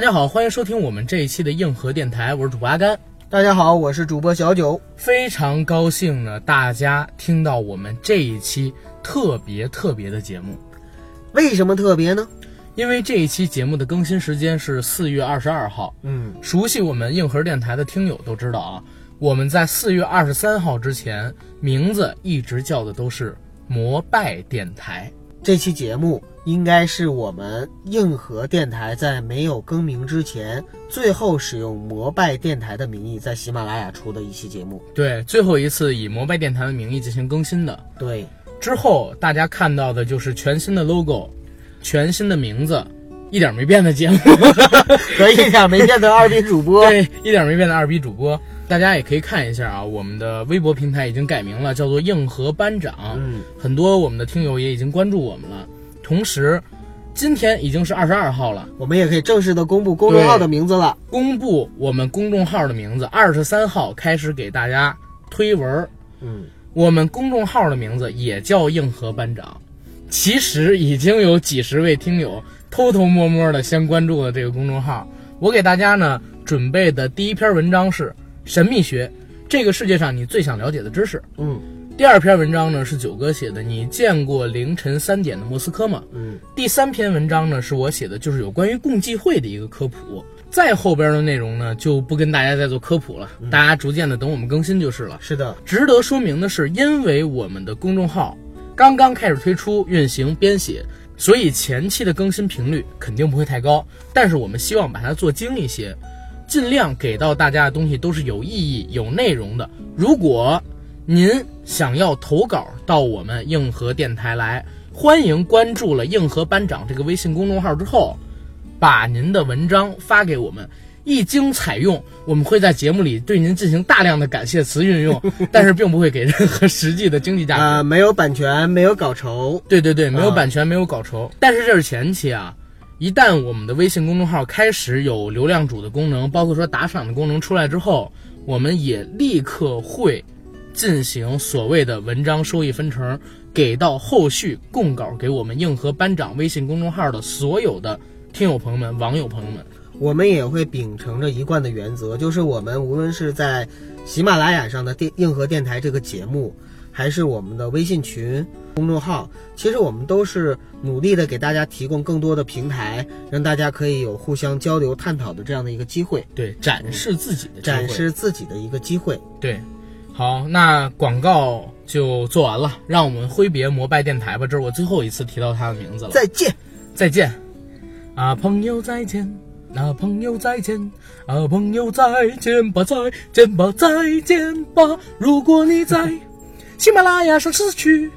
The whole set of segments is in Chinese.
大家好，欢迎收听我们这一期的硬核电台，我是主播阿甘。大家好，我是主播小九。非常高兴呢，大家听到我们这一期特别特别的节目。为什么特别呢？因为这一期节目的更新时间是四月二十二号。嗯，熟悉我们硬核电台的听友都知道啊，我们在四月二十三号之前，名字一直叫的都是摩拜电台。这期节目应该是我们硬核电台在没有更名之前，最后使用摩拜电台的名义在喜马拉雅出的一期节目。对，最后一次以摩拜电台的名义进行更新的。对，之后大家看到的就是全新的 logo，全新的名字，一点没变的节目，和一点没变的二逼主播。对，一点没变的二逼主播。大家也可以看一下啊，我们的微博平台已经改名了，叫做硬核班长。嗯，很多我们的听友也已经关注我们了。同时，今天已经是二十二号了，我们也可以正式的公布公众号的名字了。公布我们公众号的名字，二十三号开始给大家推文。嗯，我们公众号的名字也叫硬核班长。其实已经有几十位听友偷偷摸摸的先关注了这个公众号。我给大家呢准备的第一篇文章是。神秘学，这个世界上你最想了解的知识。嗯，第二篇文章呢是九哥写的，你见过凌晨三点的莫斯科吗？嗯，第三篇文章呢是我写的，就是有关于共济会的一个科普。再后边的内容呢就不跟大家再做科普了，大家逐渐的等我们更新就是了。是的，值得说明的是，因为我们的公众号刚刚开始推出、运行、编写，所以前期的更新频率肯定不会太高。但是我们希望把它做精一些。尽量给到大家的东西都是有意义、有内容的。如果您想要投稿到我们硬核电台来，欢迎关注了硬核班长这个微信公众号之后，把您的文章发给我们，一经采用，我们会在节目里对您进行大量的感谢词运用，但是并不会给任何实际的经济价值。啊，没有版权，没有稿酬。对对对，没有版权，没有稿酬。但是这是前期啊。一旦我们的微信公众号开始有流量主的功能，包括说打赏的功能出来之后，我们也立刻会进行所谓的文章收益分成，给到后续供稿给我们硬核班长微信公众号的所有的听友朋友们、网友朋友们。我们也会秉承着一贯的原则，就是我们无论是在喜马拉雅上的电硬核电台这个节目。还是我们的微信群、公众号，其实我们都是努力的给大家提供更多的平台，让大家可以有互相交流、探讨的这样的一个机会。对，展示自己的展示自己的一个机会。对，好，那广告就做完了，让我们挥别摩拜电台吧。这是我最后一次提到他的名字了。再见，再见，啊，朋友再见，啊，朋友再见，啊，朋友再见吧，再见吧，再见吧。如果你在。喜马拉雅上死去，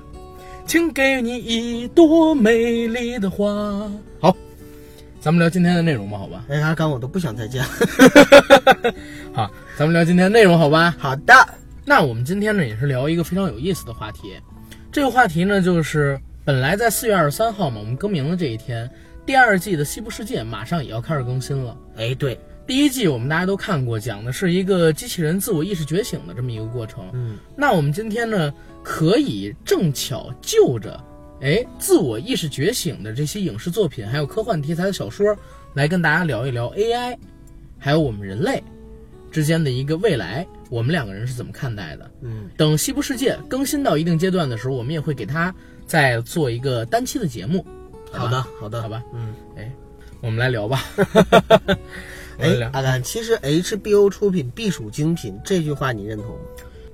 请给你一朵美丽的花。好，咱们聊今天的内容吧，好吧？哎，阿刚，我都不想再见。好，咱们聊今天的内容，好吧？好的。那我们今天呢，也是聊一个非常有意思的话题。这个话题呢，就是本来在四月二十三号嘛，我们更名的这一天，第二季的《西部世界》马上也要开始更新了。哎，对。第一季我们大家都看过，讲的是一个机器人自我意识觉醒的这么一个过程。嗯，那我们今天呢，可以正巧就着，哎，自我意识觉醒的这些影视作品，还有科幻题材的小说，来跟大家聊一聊 AI，还有我们人类之间的一个未来，我们两个人是怎么看待的？嗯，等西部世界更新到一定阶段的时候，我们也会给他再做一个单期的节目。好的，好的，好吧。嗯，哎，我们来聊吧。哎，阿甘，其实 HBO 出品必属精品，这句话你认同吗？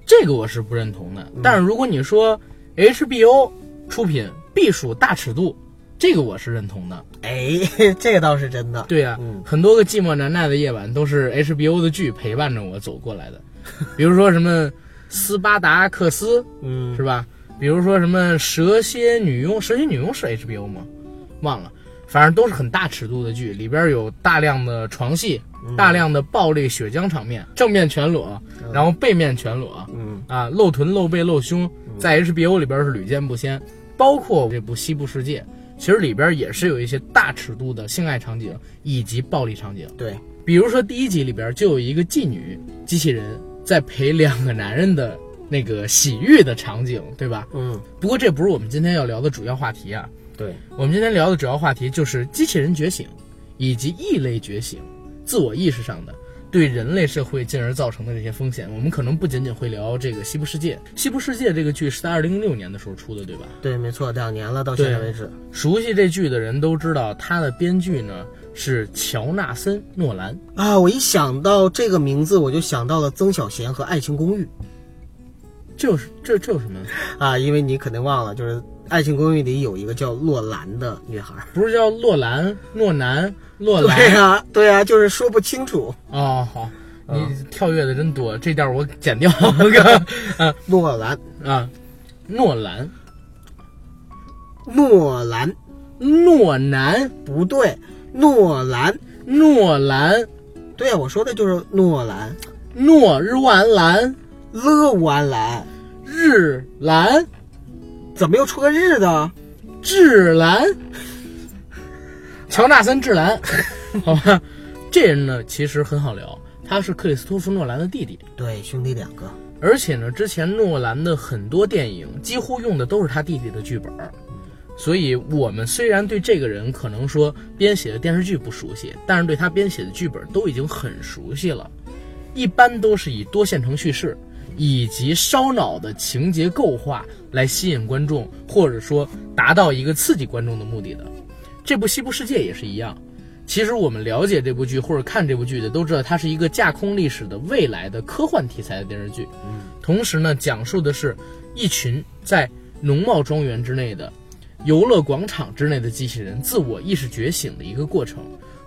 这个我是不认同的。但是如果你说 HBO 出品必属大尺度，这个我是认同的。哎，这个倒是真的。对呀，很多个寂寞难耐的夜晚都是 HBO 的剧陪伴着我走过来的。比如说什么斯巴达克斯，嗯，是吧？比如说什么蛇蝎女佣，蛇蝎女佣是 HBO 吗？忘了。反正都是很大尺度的剧，里边有大量的床戏，大量的暴力血浆场面，正面全裸，然后背面全裸，嗯啊，露臀露背露胸，在 HBO 里边是屡见不鲜。包括这部《西部世界》，其实里边也是有一些大尺度的性爱场景以及暴力场景。对，比如说第一集里边就有一个妓女机器人在陪两个男人的那个洗浴的场景，对吧？嗯，不过这不是我们今天要聊的主要话题啊。对我们今天聊的主要话题就是机器人觉醒，以及异类觉醒、自我意识上的对人类社会进而造成的这些风险。我们可能不仅仅会聊这个《西部世界》，《西部世界》这个剧是在二零零六年的时候出的，对吧？对，没错，两年了，到现在为止。熟悉这剧的人都知道，它的编剧呢是乔纳森·诺兰。啊，我一想到这个名字，我就想到了曾小贤和《爱情公寓》这有这这有什么？啊，因为你肯定忘了，就是《爱情公寓》里有一个叫洛兰的女孩。不是叫洛兰、诺南、洛兰？对呀、对呀、就是说不清楚。哦，好，你嗯跳跃的真多，这段我剪掉。那 个啊。诺兰，啊，诺兰、诺兰。诺南、不对，诺兰，诺兰、对呀、我说的就是诺兰，诺日完兰、勒完兰，日兰、怎么又出个日的？智兰，乔纳森·智兰，好吧，这人呢其实很好聊，他是克里斯托弗·诺兰的弟弟。对，兄弟两个。而且呢，之前诺兰的很多电影几乎用的都是他弟弟的剧本，所以我们虽然对这个人可能说编写的电视剧不熟悉，但是对他编写的剧本都已经很熟悉了。一般都是以多线程叙事以及烧脑的情节构画来吸引观众，或者说达到一个刺激观众的目的的。这部《西部世界》也是一样。其实我们了解这部剧或者看这部剧的都知道，它是一个架空历史的未来的科幻题材的电视剧。同时呢，讲述的是一群在农贸庄园之内的游乐广场之内的机器人自我意识觉醒的一个过程。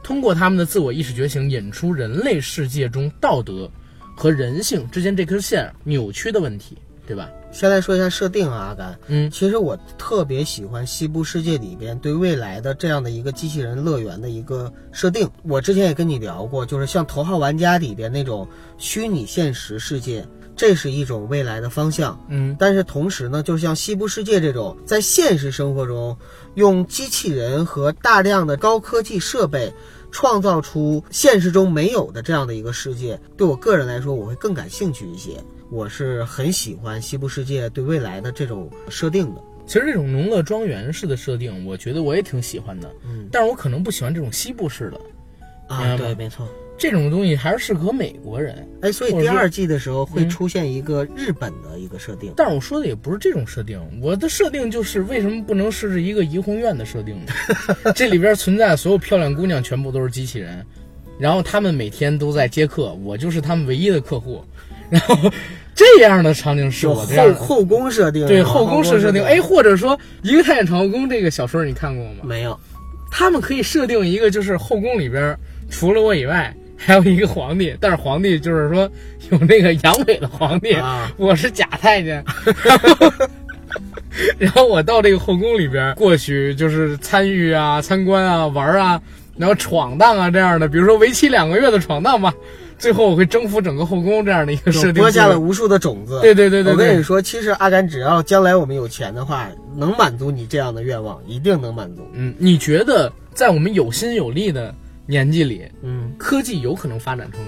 通过他们的自我意识觉醒，引出人类世界中道德和人性之间这根线扭曲的问题，对吧？先来说一下设定啊，阿甘。嗯其实我特别喜欢《西部世界》里边对未来的这样的一个机器人乐园的一个设定。我之前也跟你聊过，就是像《头号玩家》里边那种虚拟现实世界，这是一种未来的方向。嗯但是同时呢，就像《西部世界》这种在现实生活中用机器人和大量的高科技设备创造出现实中没有的这样的一个世界，对我个人来说，我会更感兴趣一些。我是很喜欢《西部世界》对未来的这种设定的。其实这种农乐庄园式的设定，我觉得我也挺喜欢的。嗯但是我可能不喜欢这种西部式的啊，对，没错。这种东西，还是适合美国人。哎，所以第二季的时候会嗯出现一个日本的一个设定。但是我说的也不是这种设定，我的设定就是为什么不能设置一个怡红院的设定呢？这里边存在所有漂亮姑娘全部都是机器人，然后他们每天都在接客，我就是他们唯一的客户，然后 这样的场景是我这样。后后宫设定，对后宫式设定，后哎，或者说《一个太监长后宫》这个小说你看过吗？没有，他们可以设定一个，就是后宫里边除了我以外，还有一个皇帝，但是皇帝就是说有那个阳痿的皇帝，啊我是假太监。然后 然后我到这个后宫里边过去，就是参与啊、参观啊、玩啊，然后闯荡啊这样的，比如说为期两个月的闯荡吧，最后我会征服整个后宫这样的一个设定。播下了无数的种子。对对对对对我跟你，说，其实阿甘只要将来我们有钱的话，能满足你这样的愿望，一定能满足。嗯，你觉得在我们有心有力的年纪里，嗯，科技有可能发展成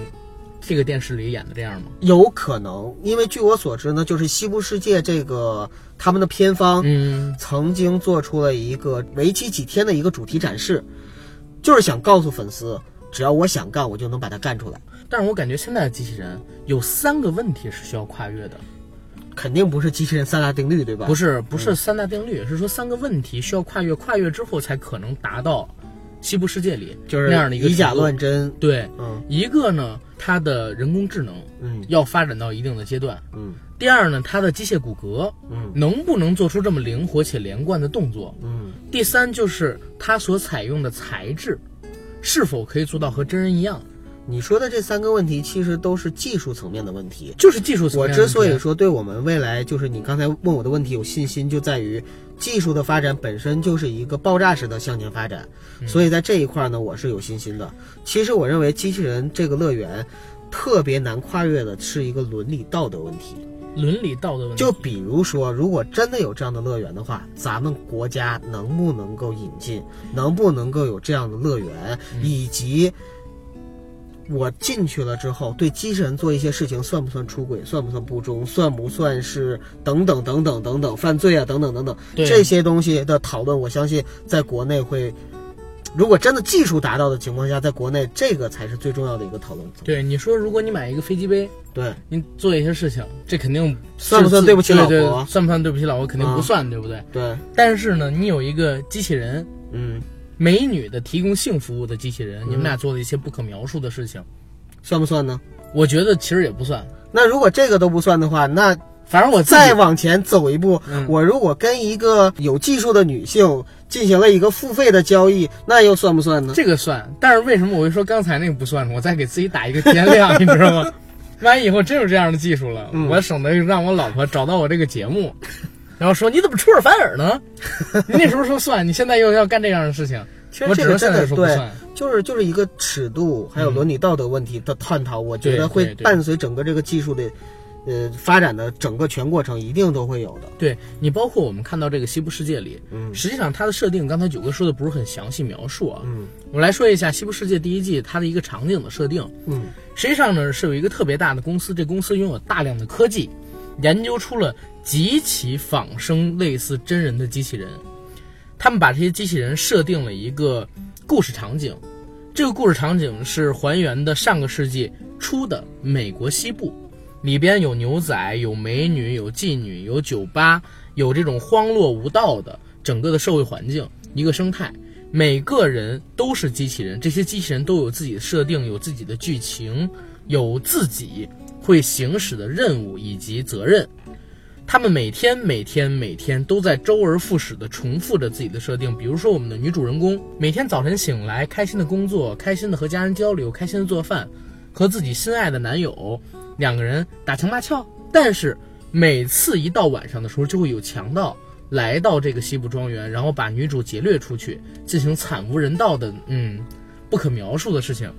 这个电视里演的这样吗？有可能，因为据我所知呢，就是《西部世界》这个他们的片方嗯曾经做出了一个为期几天的一个主题展示，就是想告诉粉丝，只要我想干，我就能把它干出来。但是我感觉现在的机器人有三个问题是需要跨越的，肯定不是机器人三大定律，对吧？不是，是不是三大定律，是说三个问题需要跨越，跨越之后才可能达到西部世界里就是那样的一个以假乱真。对，嗯一个呢，它的人工智能嗯要发展到一定的阶段；嗯第二呢，它的机械骨骼嗯能不能做出这么灵活且连贯的动作；嗯第三就是它所采用的材质是否可以做到和真人一样，你说的这三个问题，其实都是技术层面的问题。就是技术层我面我。之所以说对我们未来就是你刚才问我的问题有信心，就在于技术的发展本身就是一个爆炸式的向前发展，嗯所以在这一块呢，我是有信心的。其实我认为机器人这个乐园特别难跨越的是一个伦理道德问题。伦理道德问题，就比如说，如果真的有这样的乐园的话，咱们国家能不能够引进，能不能够有这样的乐园，以及我进去了之后，对机器人做一些事情，算不算出轨，算不算不忠，算不算是等等等等等等犯罪啊，等等等等这些东西的讨论，我相信在国内会如果真的技术达到的情况下，在国内这个才是最重要的一个讨论。对，你说如果你买一个飞机杯，对，你做一些事情，这肯定算不算对不起老婆算不算对不起老婆？肯定不啊算，对不对？对，但是呢，你有一个机器人，嗯，美女的提供性服务的机器人，你们俩做了一些不可描述的事情，算不算呢？我觉得其实也不算。那如果这个都不算的话，那反正我再往前走一步，嗯我如果跟一个有技术的女性进行了一个付费的交易，那又算不算呢？这个算，但是为什么我会说刚才那个不算呢？我再给自己打一个天亮，你知道吗？万一以后真有这样的技术了，嗯我省得让我老婆找到我这个节目，然后说你怎么出尔反尔呢？你那时候说算，你现在又要干这样的事情，其实这个我只能现在真的不算。就是就是一个尺度还有伦理道德问题的探讨，我觉对得会对对伴随整个这个技术的，呃，发展的整个全过程，一定都会有的。对你，包括我们看到这个西部世界里，嗯实际上它的设定，刚才九哥说的不是很详细描述啊。嗯我来说一下《西部世界》第一季它的一个场景的设定。嗯实际上呢，是有一个特别大的公司，这公司拥有大量的科技，研究出了极其仿生类似真人的机器人。他们把这些机器人设定了一个故事场景，这个故事场景是还原的上个世纪初的美国西部，里边有牛仔、有美女、有妓女、有酒吧，有这种荒落无道的整个的社会环境，一个生态。每个人都是机器人，这些机器人都有自己的设定，有自己的剧情，有自己会行使的任务以及责任。他们每天每天每天都在周而复始地重复着自己的设定。比如说，我们的女主人公每天早晨醒来，开心的工作，开心的和家人交流，开心的做饭，和自己心爱的男友两个人打情骂俏。但是每次一到晚上的时候，就会有强盗来到这个西部庄园，然后把女主劫掠出去，进行惨无人道的嗯不可描述的事情。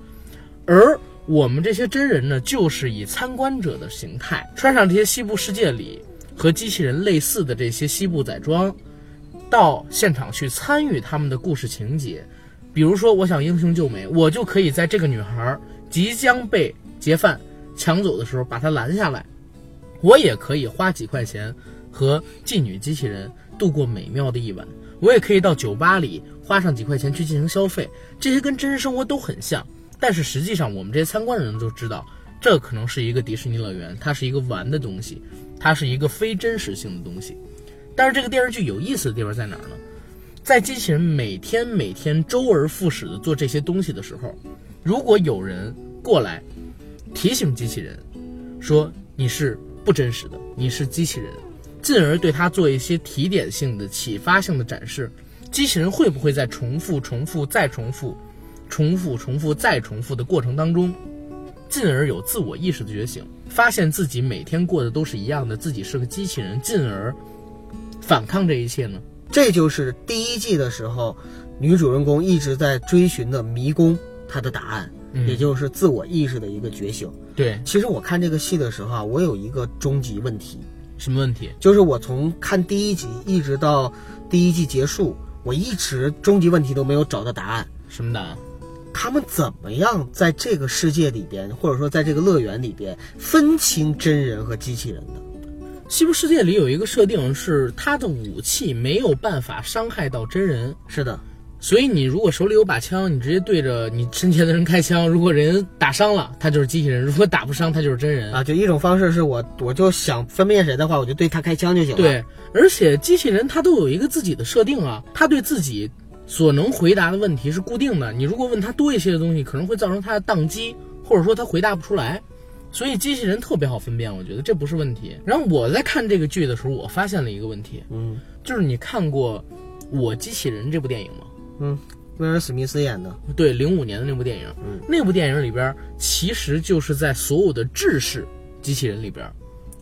而我们这些真人呢，就是以参观者的形态，穿上这些西部世界里和机器人类似的这些西部载装，到现场去参与他们的故事情节。比如说，我想英雄救美，我就可以在这个女孩即将被劫犯抢走的时候把她拦下来，我也可以花几块钱和妓女机器人度过美妙的一晚，我也可以到酒吧里花上几块钱去进行消费，这些跟真实生活都很像。但是实际上，我们这些参观的人都知道，这可能是一个迪士尼乐园，它是一个玩的东西，它是一个非真实性的东西。但是这个电视剧有意思的地方在哪儿呢？在机器人每天每天周而复始的做这些东西的时候，如果有人过来提醒机器人说你是不真实的，你是机器人，进而对它做一些提点性的、启发性的展示，机器人会不会在重复、重复、再重复、重复、重复、再重复的过程当中，进而有自我意识的觉醒，发现自己每天过的都是一样的，自己是个机器人，进而反抗这一切呢？这就是第一季的时候，女主人公一直在追寻的迷宫，她的答案，嗯也就是自我意识的一个觉醒。对，其实我看这个戏的时候啊，我有一个终极问题，什么问题？就是我从看第一集一直到第一季结束，我一直终极问题都没有找到答案。什么答案？他们怎么样在这个世界里边，或者说在这个乐园里边分清真人和机器人的？西部世界里有一个设定是，他的武器没有办法伤害到真人，是的，所以你如果手里有把枪，你直接对着你身前的人开枪，如果人打伤了，他就是机器人；如果打不伤，他就是真人。啊，就一种方式是我我就想分辨谁的话，我就对他开枪就行了。，对，而且机器人他都有一个自己的设定啊，他对自己所能回答的问题是固定的。你如果问他多一些的东西，可能会造成他的宕机，或者说他回答不出来。所以机器人特别好分辨，我觉得这不是问题。然后我在看这个剧的时候，我发现了一个问题，嗯就是你看过《我机器人》这部电影吗？嗯，威尔史密斯演的，对，零五年的那部电影，嗯那部电影里边其实就是在所有的制式机器人里边，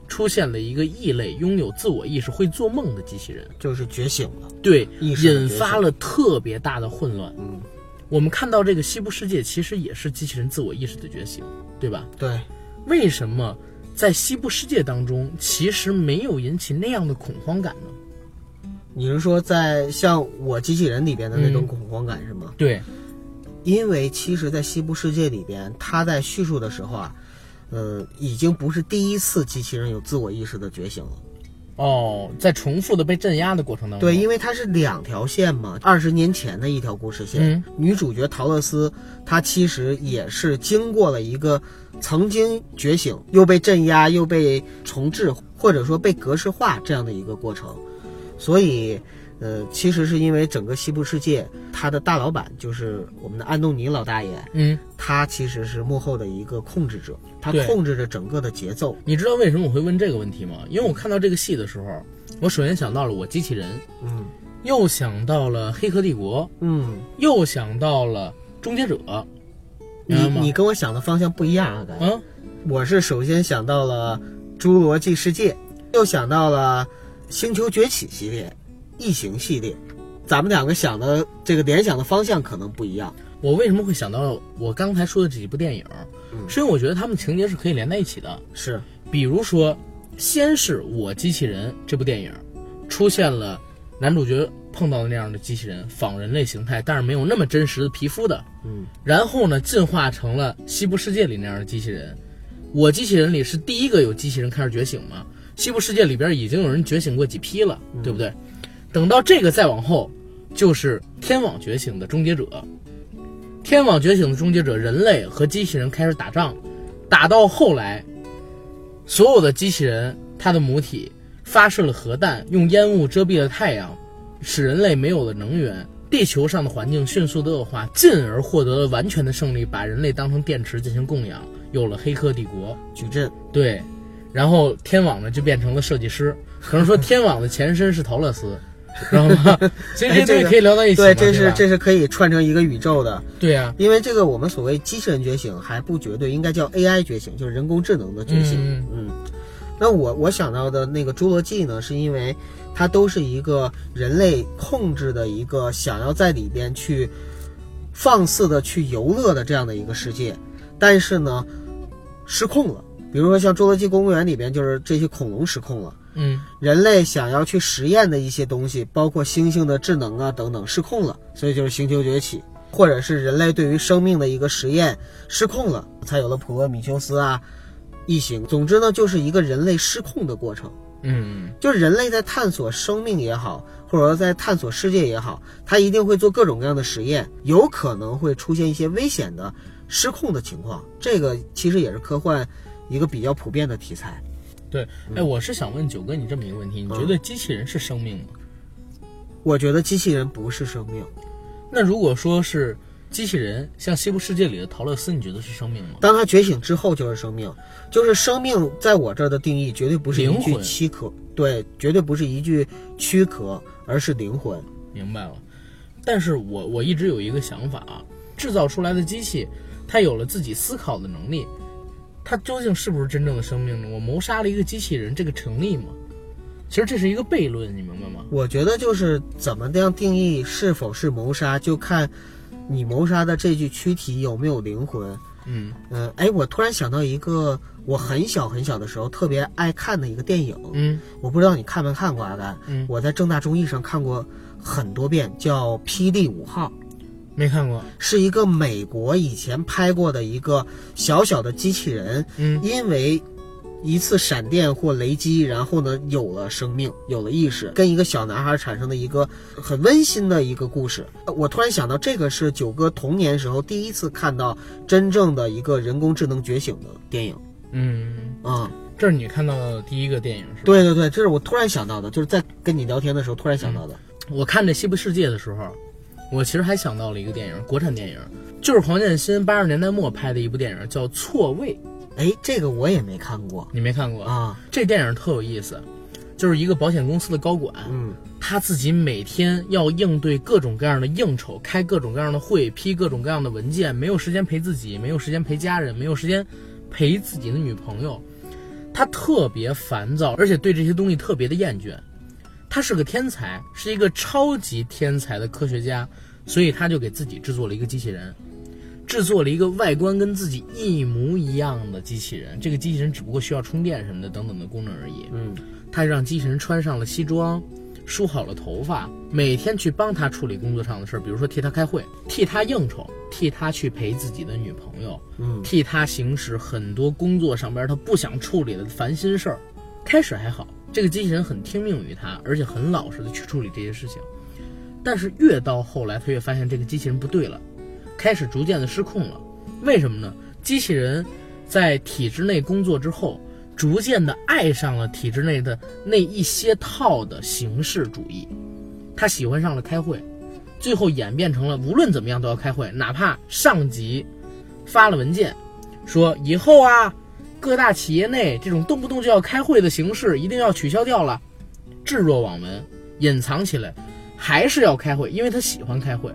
出现了一个异类，拥有自我意识、会做梦的机器人。就是觉醒了。对，引发了特别大的混乱。嗯，我们看到这个西部世界其实也是机器人自我意识的觉醒，对吧？对，为什么在西部世界当中，其实没有引起那样的恐慌感呢？你是说在像我机器人里边的那种嗯恐慌感是吗？对，因为其实，在西部世界里边，他在叙述的时候啊，呃，已经不是第一次机器人有自我意识的觉醒了。哦，在重复的被镇压的过程当中，对，因为它是两条线嘛，二十年前的一条故事线。嗯女主角陶乐斯，她其实也是经过了一个曾经觉醒，又被镇压，又被重置，或者说被格式化这样的一个过程。所以，呃，其实是因为整个西部世界，它的大老板就是我们的安东尼老大爷，嗯，他其实是幕后的一个控制者，他控制着整个的节奏。你知道为什么我会问这个问题吗？因为我看到这个戏的时候，我首先想到了我机器人，嗯又想到了《黑客帝国》，嗯，又想到了《终结者》，你？你跟我想的方向不一样啊，该。嗯，我是首先想到了《侏罗纪世界》，又想到了《星球崛起》系列、异形系列。咱们两个想的这个联想的方向可能不一样。我为什么会想到我刚才说的这几部电影？嗯是因为我觉得他们情节是可以连在一起的。是，比如说，先是我机器人这部电影出现了男主角碰到的那样的机器人，仿人类形态，但是没有那么真实的皮肤的。嗯然后呢，进化成了西部世界里那样的机器人。我机器人里是第一个有机器人开始觉醒嘛？西部世界里边已经有人觉醒过几批了，对不对？等到这个再往后，就是天网觉醒的终结者。天网觉醒的终结者，人类和机器人开始打仗，打到后来，所有的机器人它的母体发射了核弹，用烟雾遮蔽了太阳，使人类没有了能源，地球上的环境迅速的恶化，进而获得了完全的胜利，把人类当成电池进行供养，有了黑客帝国。矩阵。对，然后天网呢就变成了设计师，可能说天网的前身是陶乐斯，知道吗？其实这些东西可以聊到一起嘛。对，这是这是可以串成一个宇宙的。对啊，因为这个我们所谓机器人觉醒还不绝对，应该叫 AI 觉醒，就是人工智能的觉醒。嗯嗯，那我我想到的那个侏罗纪呢，是因为它都是一个人类控制的一个想要在里边去放肆的去游乐的这样的一个世界，但是呢，失控了。比如说像侏罗纪公园里边，就是这些恐龙失控了。嗯人类想要去实验的一些东西，包括猩猩的智能啊等等失控了，所以就是星球崛起，或者是人类对于生命的一个实验失控了，才有了普罗米修斯啊、异形。总之呢，就是一个人类失控的过程。嗯就是人类在探索生命也好，或者说在探索世界也好，他一定会做各种各样的实验，有可能会出现一些危险的失控的情况。这个其实也是科幻一个比较普遍的题材。对。哎，我是想问九哥你这么一个问题，你觉得机器人是生命吗？我觉得机器人不是生命。那如果说是机器人，像西部世界里的陶乐斯，你觉得是生命吗？当它觉醒之后就是生命，就是生命在我这儿的定义绝对不是一具灵魂躯壳，对，绝对不是一具躯壳，而是灵魂。明白了。但是我我一直有一个想法啊，制造出来的机器，它有了自己思考的能力，它究竟是不是真正的生命呢？我谋杀了一个机器人，这个成立吗？其实这是一个悖论，你明白吗？我觉得就是怎么样定义是否是谋杀，就看你谋杀的这具躯体有没有灵魂。嗯嗯，哎，我突然想到一个我很小很小的时候特别爱看的一个电影，嗯我不知道你看没看过阿甘。嗯，我在正大综艺上看过很多遍，叫《霹雳五号》。没看过。是一个美国以前拍过的一个小小的机器人，嗯因为一次闪电或雷击，然后呢有了生命，有了意识，跟一个小男孩产生的一个很温馨的一个故事。呃我突然想到，这个是九哥童年时候第一次看到真正的一个人工智能觉醒的电影嗯，啊、这是你看到的第一个电影是吧？对对对，这是我突然想到的，就是在跟你聊天的时候突然想到的。我看这《西部世界》的时候，我其实还想到了一个电影，国产电影，就是黄建新八十年代末拍的一部电影，叫《错位》，哎，这个我也没看过你没看过？啊。这电影特有意思，就是一个保险公司的高管，嗯他自己每天要应对各种各样的应酬，开各种各样的会，批各种各样的文件，没有时间陪自己，没有时间陪家人，没有时间陪自己的女朋友，他特别烦躁，而且对这些东西特别的厌倦。他是个天才，是一个超级天才的科学家，所以他就给自己制作了一个机器人，制作了一个外观跟自己一模一样的机器人。这个机器人只不过需要充电什么的等等的功能而已。嗯他让机器人穿上了西装，梳好了头发，每天去帮他处理工作上的事儿，比如说替他开会、替他应酬、替他去陪自己的女朋友、嗯替他行使很多工作上边他不想处理的烦心事儿。开始还好，这个机器人很听命于他，而且很老实的去处理这些事情。但是越到后来，他越发现这个机器人不对了，开始逐渐的失控了。为什么呢？机器人在体制内工作之后，逐渐的爱上了体制内的那一些套的形式主义，他喜欢上了开会，最后演变成了无论怎么样都要开会，哪怕上级发了文件，说以后啊，各大企业内这种动不动就要开会的形式一定要取消掉了，置若罔闻，隐藏起来。还是要开会，因为他喜欢开会，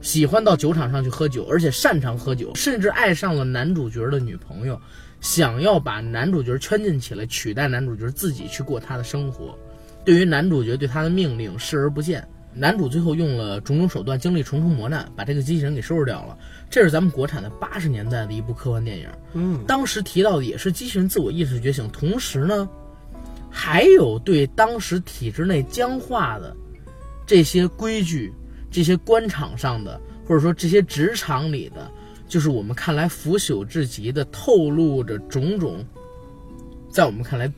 喜欢到酒场上去喝酒，而且擅长喝酒，甚至爱上了男主角的女朋友，想要把男主角圈禁起来，取代男主角自己去过他的生活。对于男主角对他的命令视而不见，男主最后用了种种手段，经历重重磨难，把这个机器人给收拾掉了。这是咱们国产的八十年代的一部科幻电影，嗯，当时提到的也是机器人自我意识觉醒，同时呢，还有对当时体制内僵化的。这些规矩，这些官场上的，或者说这些职场里的，就是我们看来腐朽至极的，透露着种种，在我们看来，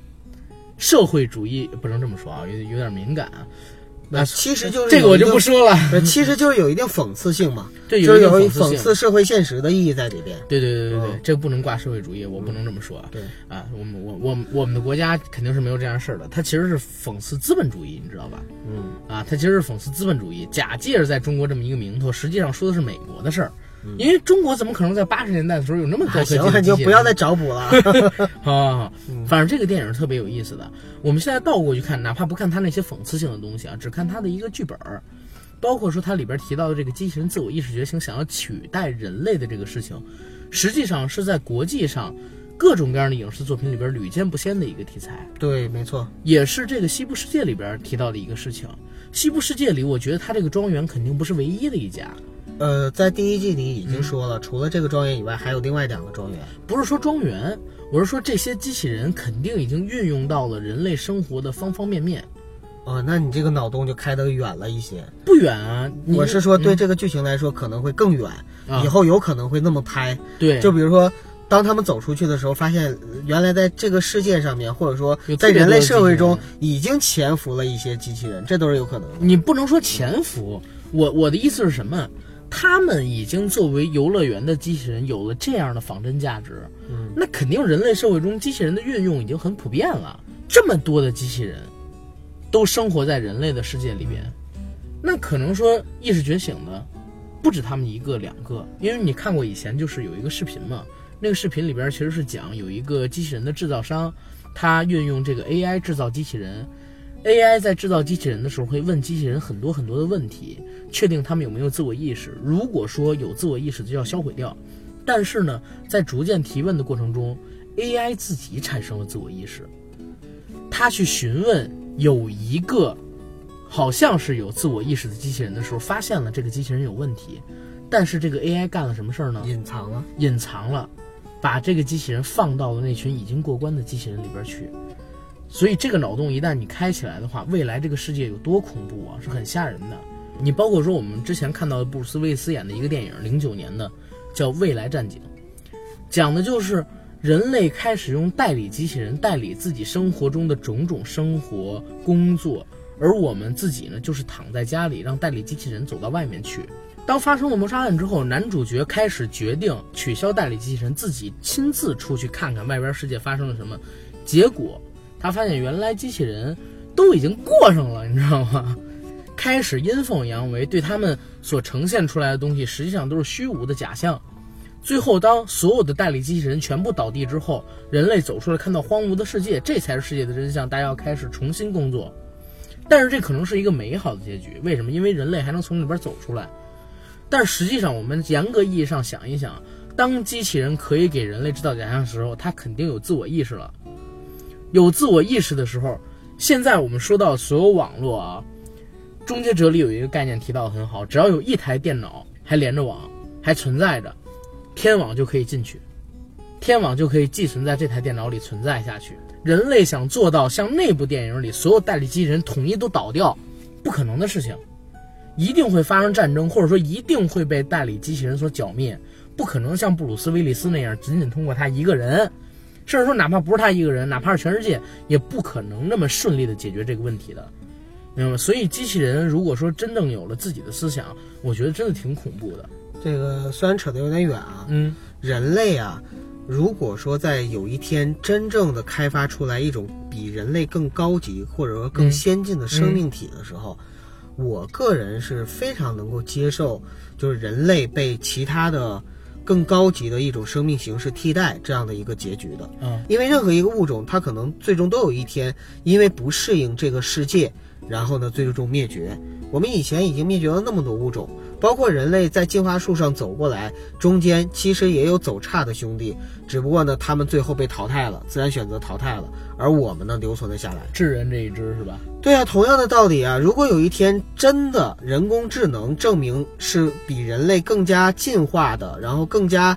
社会主义不能这么说啊，有有点敏感啊。那其实就是这个我就不说了，其实就是有一定讽刺性嘛，对，就是有一讽刺社会现实的意义在里边。对对对对对，这不能挂社会主义，我不能这么说啊。对啊，我们我我我们的国家肯定是没有这样事儿的，它其实是讽刺资本主义，你知道吧？嗯啊，它其实是讽刺资本主义，假借着在中国这么一个名头，实际上说的是美国的事儿。因为中国怎么可能在八十年代的时候有那么高科技？行了，你就不要再找补了。好好好，反正这个电影特别有意思的。我们现在倒过去看，哪怕不看它那些讽刺性的东西啊，只看它的一个剧本儿，包括说它里边提到的这个机器人自我意识觉醒，想要取代人类的这个事情，实际上是在国际上各种各样的影视作品里边屡见不鲜的一个题材。对，没错，也是这个西部世界里边提到的一个事情。西部世界里，我觉得它这个庄园肯定不是唯一的一家。呃，在第一季里已经说了，除了这个庄园以外，还有另外两个庄园。不是说庄园，我是说这些机器人肯定已经运用到了人类生活的方方面面。哦，那你这个脑洞就开得远了一些。不远啊，我是说对这个剧情来说可能会更远，以后有可能会那么拍。对，就比如说，当他们走出去的时候，发现原来在这个世界上面，或者说在人类社会中已经潜伏了一些机器人，这都是有可能的。你不能说潜伏，我我的意思是什么？他们已经作为游乐园的机器人有了这样的仿真价值，嗯，那肯定人类社会中机器人的运用已经很普遍了。这么多的机器人，都生活在人类的世界里边，那可能说意识觉醒的不止他们一个两个，因为你看过以前就是有一个视频嘛，那个视频里边其实是讲有一个机器人的制造商，他运用这个 AI 制造机器人。AI 在制造机器人的时候，会问机器人很多很多的问题，确定他们有没有自我意识。如果说有自我意识，就要销毁掉。但是呢，在逐渐提问的过程中，AI 自己产生了自我意识。他去询问有一个好像是有自我意识的机器人的时候，发现了这个机器人有问题。但是这个 AI 干了什么事儿呢？隐藏了，隐藏了，把这个机器人放到了那群已经过关的机器人里边去。所以这个脑洞一旦你开起来的话，未来这个世界有多恐怖啊，是很吓人的。你包括说我们之前看到的布鲁斯威斯演的一个电影，零九年的，叫《未来战警》，讲的就是人类开始用代理机器人代理自己生活中的种种生活工作，而我们自己呢，就是躺在家里让代理机器人走到外面去。当发生了谋杀案之后，男主角开始决定取消代理机器人，自己亲自出去看看外边世界发生了什么，结果。他发现原来机器人都已经过上了，你知道吗？开始阴奉阳违，对他们所呈现出来的东西实际上都是虚无的假象。最后，当所有的代理机器人全部倒地之后，人类走出来看到荒芜的世界，这才是世界的真相。大家要开始重新工作，但是这可能是一个美好的结局。为什么？因为人类还能从里边走出来。但实际上，我们严格意义上想一想，当机器人可以给人类制造假象的时候，它肯定有自我意识了。有自我意识的时候，现在我们说到所有网络啊，《终结者》里有一个概念提到很好，只要有一台电脑还连着网，还存在着，天网就可以进去，天网就可以寄存在这台电脑里存在下去。人类想做到像那部电影里所有代理机器人统一都倒掉，不可能的事情，一定会发生战争，或者说一定会被代理机器人所剿灭，不可能像布鲁斯威利斯那样仅仅通过他一个人。甚至说哪怕不是他一个人，哪怕是全世界，也不可能那么顺利的解决这个问题的，明白吗？所以机器人如果说真正有了自己的思想，我觉得真的挺恐怖的。这个虽然扯得有点远啊，嗯人类啊，如果说在有一天真正的开发出来一种比人类更高级或者说更嗯先进的生命体的时候，我个人是非常能够接受，就是人类被其他的更高级的一种生命形式替代这样的一个结局的。嗯因为任何一个物种，它可能最终都有一天因为不适应这个世界，然后呢最终灭绝。我们以前已经灭绝了那么多物种，包括人类在进化树上走过来，中间其实也有走差的兄弟，只不过呢他们最后被淘汰了，自然选择淘汰了，而我们呢留存了下来。智人这一只是吧？对啊，同样的道理啊，如果有一天真的人工智能证明是比人类更加进化的，然后更加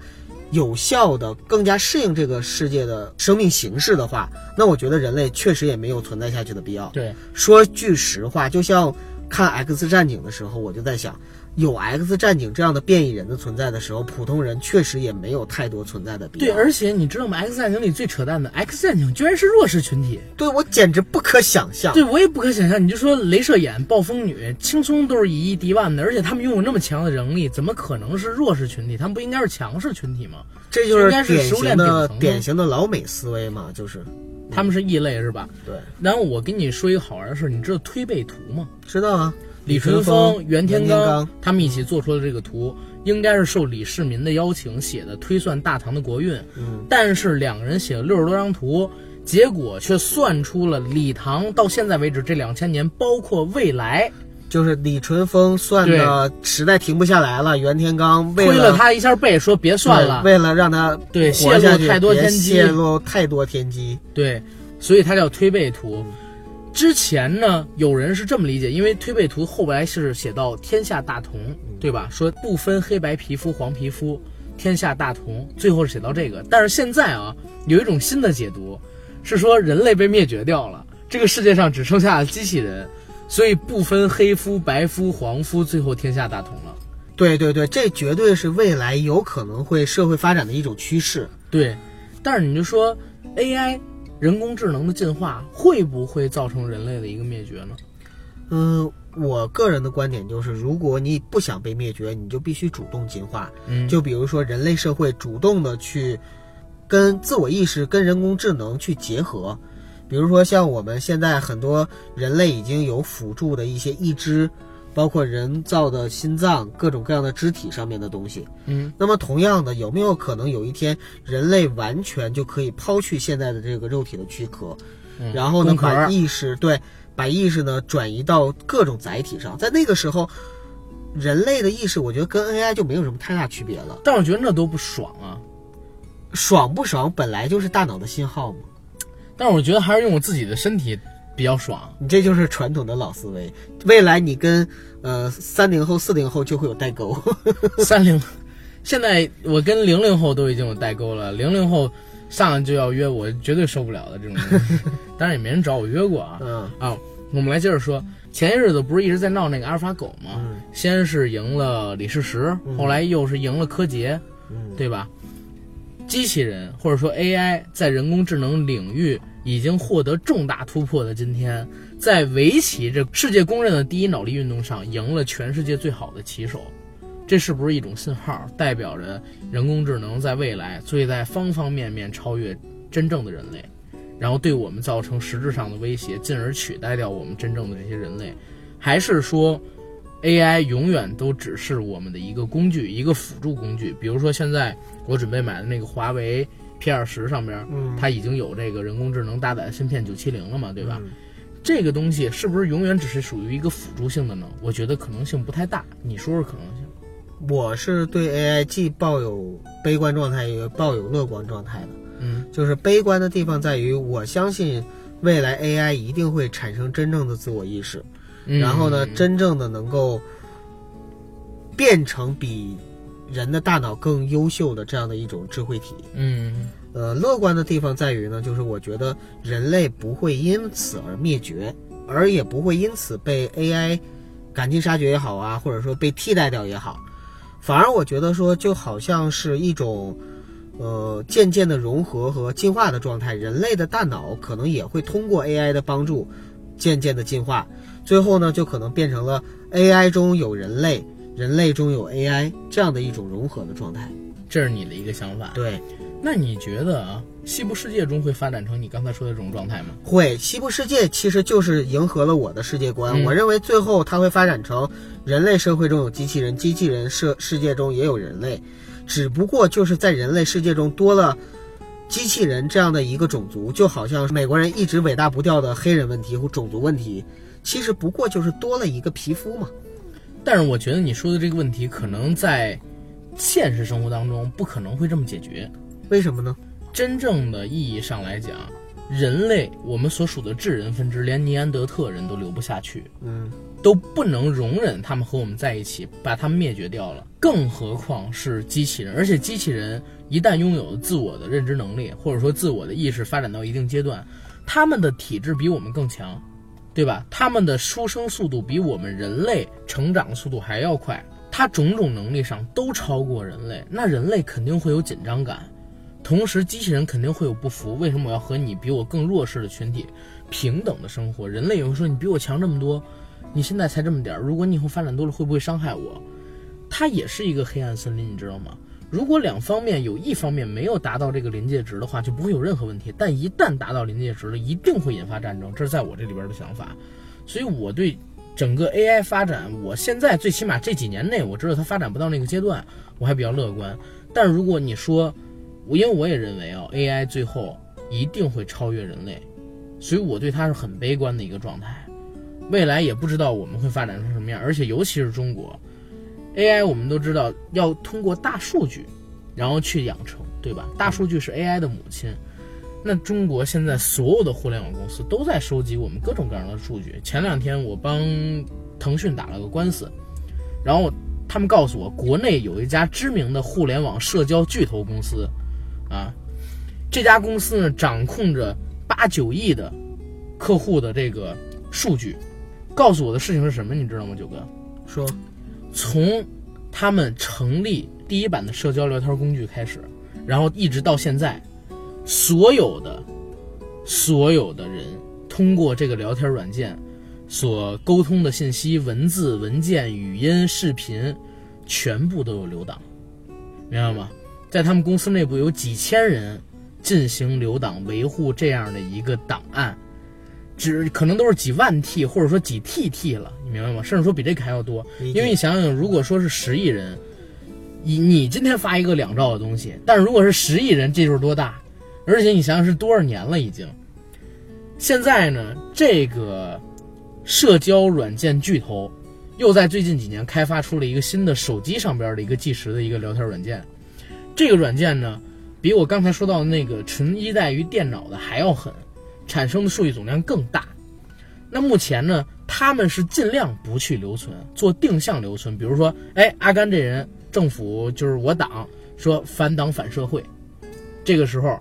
有效的、更加适应这个世界的生命形式的话，那我觉得人类确实也没有存在下去的必要。对，说句实话，就像看《X 战警》的时候，我就在想，有 X 战警这样的变异人的存在的时候，普通人确实也没有太多存在的必要。对，而且你知道吗？X 战警里最扯淡的，X 战警居然是弱势群体。对我简直不可想象。对我也不可想象，你就说镭射眼、暴风女，轻松都是以一敌万的，而且他们拥有那么强的能力，怎么可能是弱势群体？他们不应该是强势群体吗？这就是应该是典型的典型的老美思维嘛，就是他们是异类是吧？对，然后我跟你说一个好玩的事，你知道推背图吗？知道啊。李淳风、袁天天罡他们一起做出的这个图，应该是受李世民的邀请写的推算大唐的国运。嗯，但是两个人写了六十多张图，结果却算出了李唐到现在为止这两千年，包括未来，就是李淳风算的实在停不下来了，袁天罡为推了他一下背，说别算了。为了让他对泄露太多天机泄露太多天机。对，所以它叫推背图。之前呢，有人是这么理解，因为推背图后来是写到天下大同，对吧？说不分黑白皮肤、黄皮肤，天下大同，最后是写到这个。但是现在啊，有一种新的解读，是说人类被灭绝掉了，这个世界上只剩下了机器人，所以不分黑肤、白肤、黄肤，最后天下大同了。对对对，这绝对是未来有可能会社会发展的一种趋势。对，但是你就说 AI 人工智能的进化会不会造成人类的一个灭绝呢？嗯，我个人的观点就是，如果你不想被灭绝，你就必须主动进化。嗯，就比如说人类社会主动的去跟自我意识、跟人工智能去结合，比如说像我们现在很多人类已经有辅助的一些义肢，包括人造的心脏、各种各样的肢体上面的东西。嗯，那么同样的，有没有可能有一天人类完全就可以抛去现在的这个肉体的躯壳，嗯然后呢把意识对把意识呢转移到各种载体上，在那个时候。人类的意识，我觉得跟 AI 就没有什么太大区别了。但我觉得那多不爽啊！爽不爽本来就是大脑的信号嘛，但是我觉得还是用我自己的身体比较爽。你这就是传统的老思维。未来你跟呃三零后、四零后就会有代沟。三零，现在我跟零零后都已经有代沟了，零零后上来就要约我，绝对受不了的这种东西。当然也没人找我约过啊。嗯啊，我们来接着说，前些日子不是一直在闹那个阿尔法狗吗？嗯先是赢了李世石，后来又是赢了柯洁，嗯，对吧？机器人或者说 AI 在人工智能领域已经获得重大突破的今天，在围棋这世界公认的第一脑力运动上赢了全世界最好的棋手，这是不是一种信号，代表着人工智能在未来会在方方面面超越真正的人类，然后对我们造成实质上的威胁，进而取代掉我们真正的这些人类，还是说？AI 永远都只是我们的一个工具，一个辅助工具。比如说，现在我准备买的那个华为 P 二十上边，嗯它已经有这个人工智能搭载芯片九七零了嘛，对吧？嗯这个东西是不是永远只是属于一个辅助性的呢？我觉得可能性不太大。你说说可能性？我是对 AI 既抱有悲观状态，也抱有乐观状态的。嗯就是悲观的地方在于，我相信未来 AI 一定会产生真正的自我意识，嗯然后呢，真正的能够变成比人的大脑更优秀的这样的一种智慧体。嗯呃，乐观的地方在于呢，就是我觉得人类不会因此而灭绝，而也不会因此被 AI 赶尽杀绝也好啊，或者说被替代掉也好，反而我觉得说就好像是一种呃渐渐的融合和进化的状态，人类的大脑可能也会通过 AI 的帮助，渐渐的进化，最后呢就可能变成了 AI 中有人类，人类中有 AI 这样的一种融合的状态。这是你的一个想法。对，那你觉得啊，西部世界中会发展成你刚才说的这种状态吗？会，西部世界其实就是迎合了我的世界观。嗯我认为最后它会发展成人类社会中有机器人，机器人社世界中也有人类，只不过就是在人类世界中多了机器人这样的一个种族，就好像美国人一直伟大不掉的黑人问题或种族问题，其实不过就是多了一个皮肤嘛。但是我觉得你说的这个问题，可能在现实生活当中不可能会这么解决。为什么呢？真正的意义上来讲，人类我们所属的智人分支，连尼安德特人都留不下去，嗯，都不能容忍他们和我们在一起，把他们灭绝掉了。更何况是机器人，而且机器人一旦拥有自我的认知能力，或者说自我的意识发展到一定阶段，他们的体质比我们更强，对吧？他们的出生速度比我们人类成长速度还要快，它种种能力上都超过人类，那人类肯定会有紧张感。同时，机器人肯定会有不服，为什么我要和你比我更弱势的群体平等的生活？人类也会说你比我强这么多，你现在才这么点儿，如果你以后发展多了，会不会伤害我？它也是一个黑暗森林，你知道吗？如果两方面有一方面没有达到这个临界值的话，就不会有任何问题。但一旦达到临界值了，一定会引发战争，这是在我这里边的想法。所以我对整个 AI 发展，我现在最起码这几年内，我知道它发展不到那个阶段，我还比较乐观。但如果你说，我因为我也认为啊，AI 最后一定会超越人类，所以我对它是很悲观的一个状态。未来也不知道我们会发展成什么样，而且尤其是中国，AI 我们都知道要通过大数据，然后去养成，对吧？大数据是 AI 的母亲。那中国现在所有的互联网公司都在收集我们各种各样的数据。前两天我帮腾讯打了个官司，然后他们告诉我，国内有一家知名的互联网社交巨头公司，啊，这家公司呢掌控着八九亿的客户的这个数据。告诉我的事情是什么？你知道吗，九哥？说从他们成立第一版的社交聊天工具开始，然后一直到现在，所有的所有的人通过这个聊天软件所沟通的信息、文字、文件、语音、视频，全部都有留档，明白吗？在他们公司内部有几千人进行留档维护这样的一个档案。只可能都是几万 T 或者说几 TT 了，你明白吗？甚至说比这个还要多。因为你想想，如果说是十亿人，你你今天发一个两兆的东西，但是如果是十亿人，这就是多大？而且你想想是多少年了已经。现在呢，这个社交软件巨头又在最近几年开发出了一个新的手机上边的一个计时的一个聊天软件。这个软件呢，比我刚才说到的那个纯依赖于电脑的还要狠。产生的数据总量更大。那目前呢，他们是尽量不去留存，做定向留存。比如说，哎，阿甘这人，政府就是我党说反党反社会，这个时候，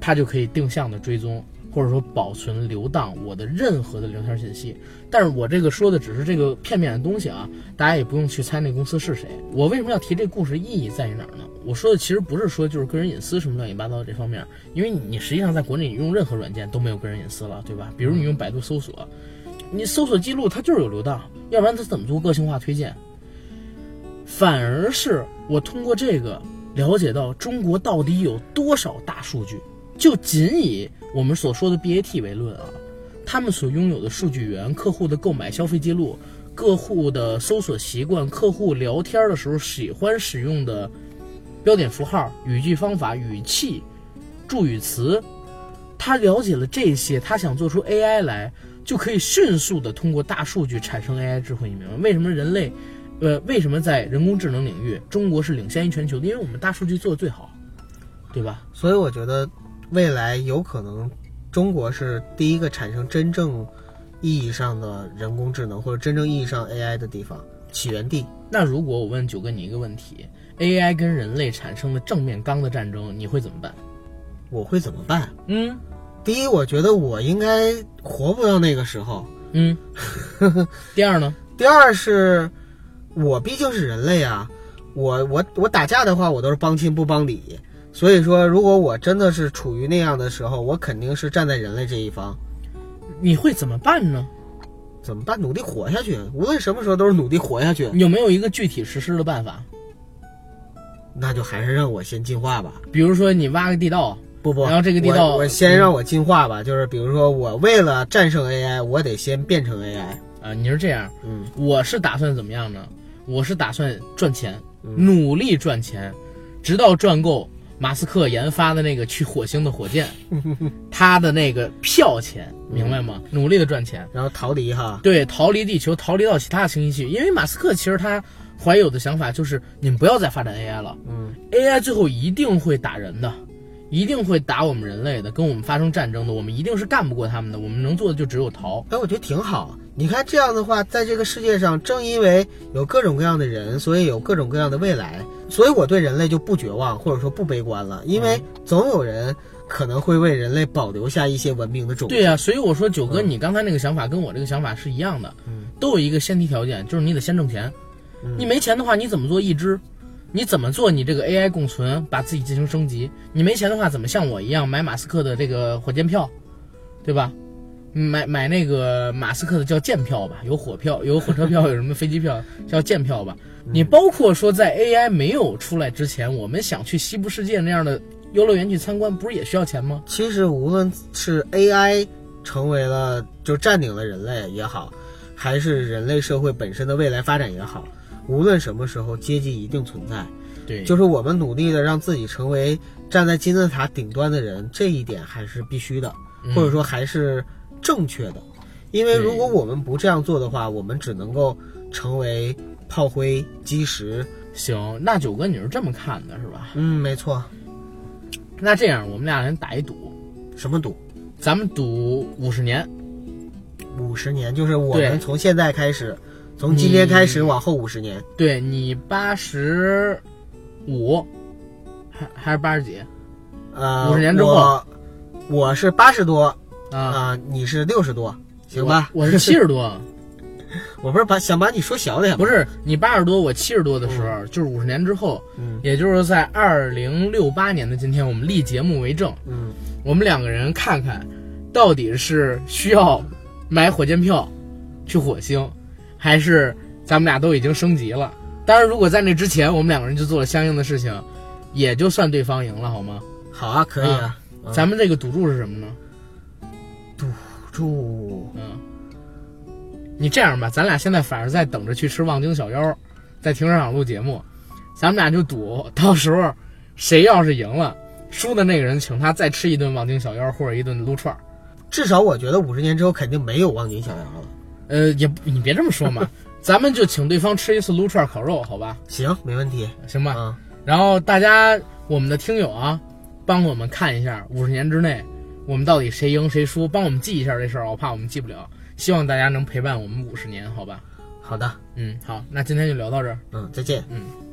他就可以定向的追踪，或者说保存留档我的任何的聊天信息。但是我这个说的只是这个片面的东西啊，大家也不用去猜那公司是谁。我为什么要提这故事？意义在于哪儿呢？我说的其实不是说就是个人隐私什么乱七八糟这方面，因为你实际上在国内你用任何软件都没有个人隐私了，对吧？比如你用百度搜索，你搜索记录它就是有留档，要不然它怎么做个性化推荐？反而是我通过这个了解到中国到底有多少大数据。就仅以我们所说的 BAT 为论啊，他们所拥有的数据源、客户的购买消费记录、客户的搜索习惯、客户聊天的时候喜欢使用的标点符号、语句方法、语气、助语词，他了解了这些，他想做出 AI 来，就可以迅速的通过大数据产生 AI 智慧。你明白为什么人类，呃，为什么在人工智能领域中国是领先于全球的？因为我们大数据做的最好，对吧？所以我觉得未来有可能中国是第一个产生真正意义上的人工智能或者真正意义上 AI 的地方，起源地。那如果我问九哥你一个问题，AI 跟人类产生了正面刚的战争，你会怎么办？我会怎么办？嗯第一，我觉得我应该活不到那个时候。嗯。第二呢？第二是，我毕竟是人类啊，我我我打架的话，我都是帮亲不帮理。所以说，如果我真的是处于那样的时候，我肯定是站在人类这一方。你会怎么办呢？怎么办？努力活下去，无论什么时候都是努力活下去。有没有一个具体实施的办法？那就还是让我先进化吧。比如说你挖个地道，不不，然后这个地道，我先让我进化吧。就是比如说，我为了战胜 AI，我得先变成 AI 啊。你是这样，嗯，我是打算怎么样呢？我是打算赚钱，努力赚钱，直到赚够马斯克研发的那个去火星的火箭，他的那个票钱，明白吗？努力的赚钱，然后逃离哈。对，逃离地球，逃离到其他星系去。因为马斯克其实他怀有的想法就是，你们不要再发展 AI 了，嗯，AI 最后一定会打人的，一定会打我们人类的，跟我们发生战争的，我们一定是干不过他们的。我们能做的就只有逃。哎，我觉得挺好。你看这样的话，在这个世界上，正因为有各种各样的人，所以有各种各样的未来，所以我对人类就不绝望，或者说不悲观了。因为总有人可能会为人类保留下一些文明的种。对呀，所以我说九哥，你刚才那个想法跟我这个想法是一样的，嗯，都有一个先提条件，就是你得先挣钱。你没钱的话，你怎么做义肢？你怎么做你这个 AI 共存，把自己进行升级？你没钱的话，怎么像我一样买马斯克的这个火箭票，对吧？买买那个马斯克的叫舰票吧，有火票，有火车票，有什么飞机票叫舰票吧。你包括说在 AI 没有出来之前，我们想去西部世界那样的游乐园去参观，不是也需要钱吗？其实无论是 AI 成为了就占领了人类也好，还是人类社会本身的未来发展也好，无论什么时候，阶级一定存在。对，就是我们努力的让自己成为站在金字塔顶端的人，这一点还是必须的，或者说还是。正确的，因为如果我们不这样做的话，我们只能够成为炮灰、基石。行，那九哥你是这么看的，是吧？嗯，没错。那这样，我们俩人打一赌，什么赌？咱们赌五十年。五十年，就是我们从现在开始，从今天开始往后五十年。对你八十五，还还是八十几？呃，五十年之后，我是八十多。啊，你是六十多，行吧？我是七十多，我不是把想把你说小点不是你八十多，我七十多的时候，就是五十年之后，嗯，也就是在二零六八年的今天，我们立节目为证，嗯，我们两个人看看，到底是需要买火箭票去火星，还是咱们俩都已经升级了？当然，如果在那之前，我们两个人就做了相应的事情，也就算对方赢了，好吗？好啊，可以啊。咱们这个赌注是什么呢？住，嗯，你这样吧，咱俩现在反正在等着去吃望京小腰，在停车场录节目，咱们俩就赌，到时候谁要是赢了，输的那个人请他再吃一顿望京小腰或者一顿撸串至少我觉得五十年之后肯定没有望京小腰了。呃，也你别这么说嘛，咱们就请对方吃一次撸串烤肉，好吧？行，没问题，行吧？嗯。然后大家，我们的听友啊，帮我们看一下五十年之内。我们到底谁赢谁输？帮我们记一下这事儿，我怕我们记不了。希望大家能陪伴我们五十年，好吧？好的，嗯，好，那今天就聊到这儿，嗯，再见，嗯。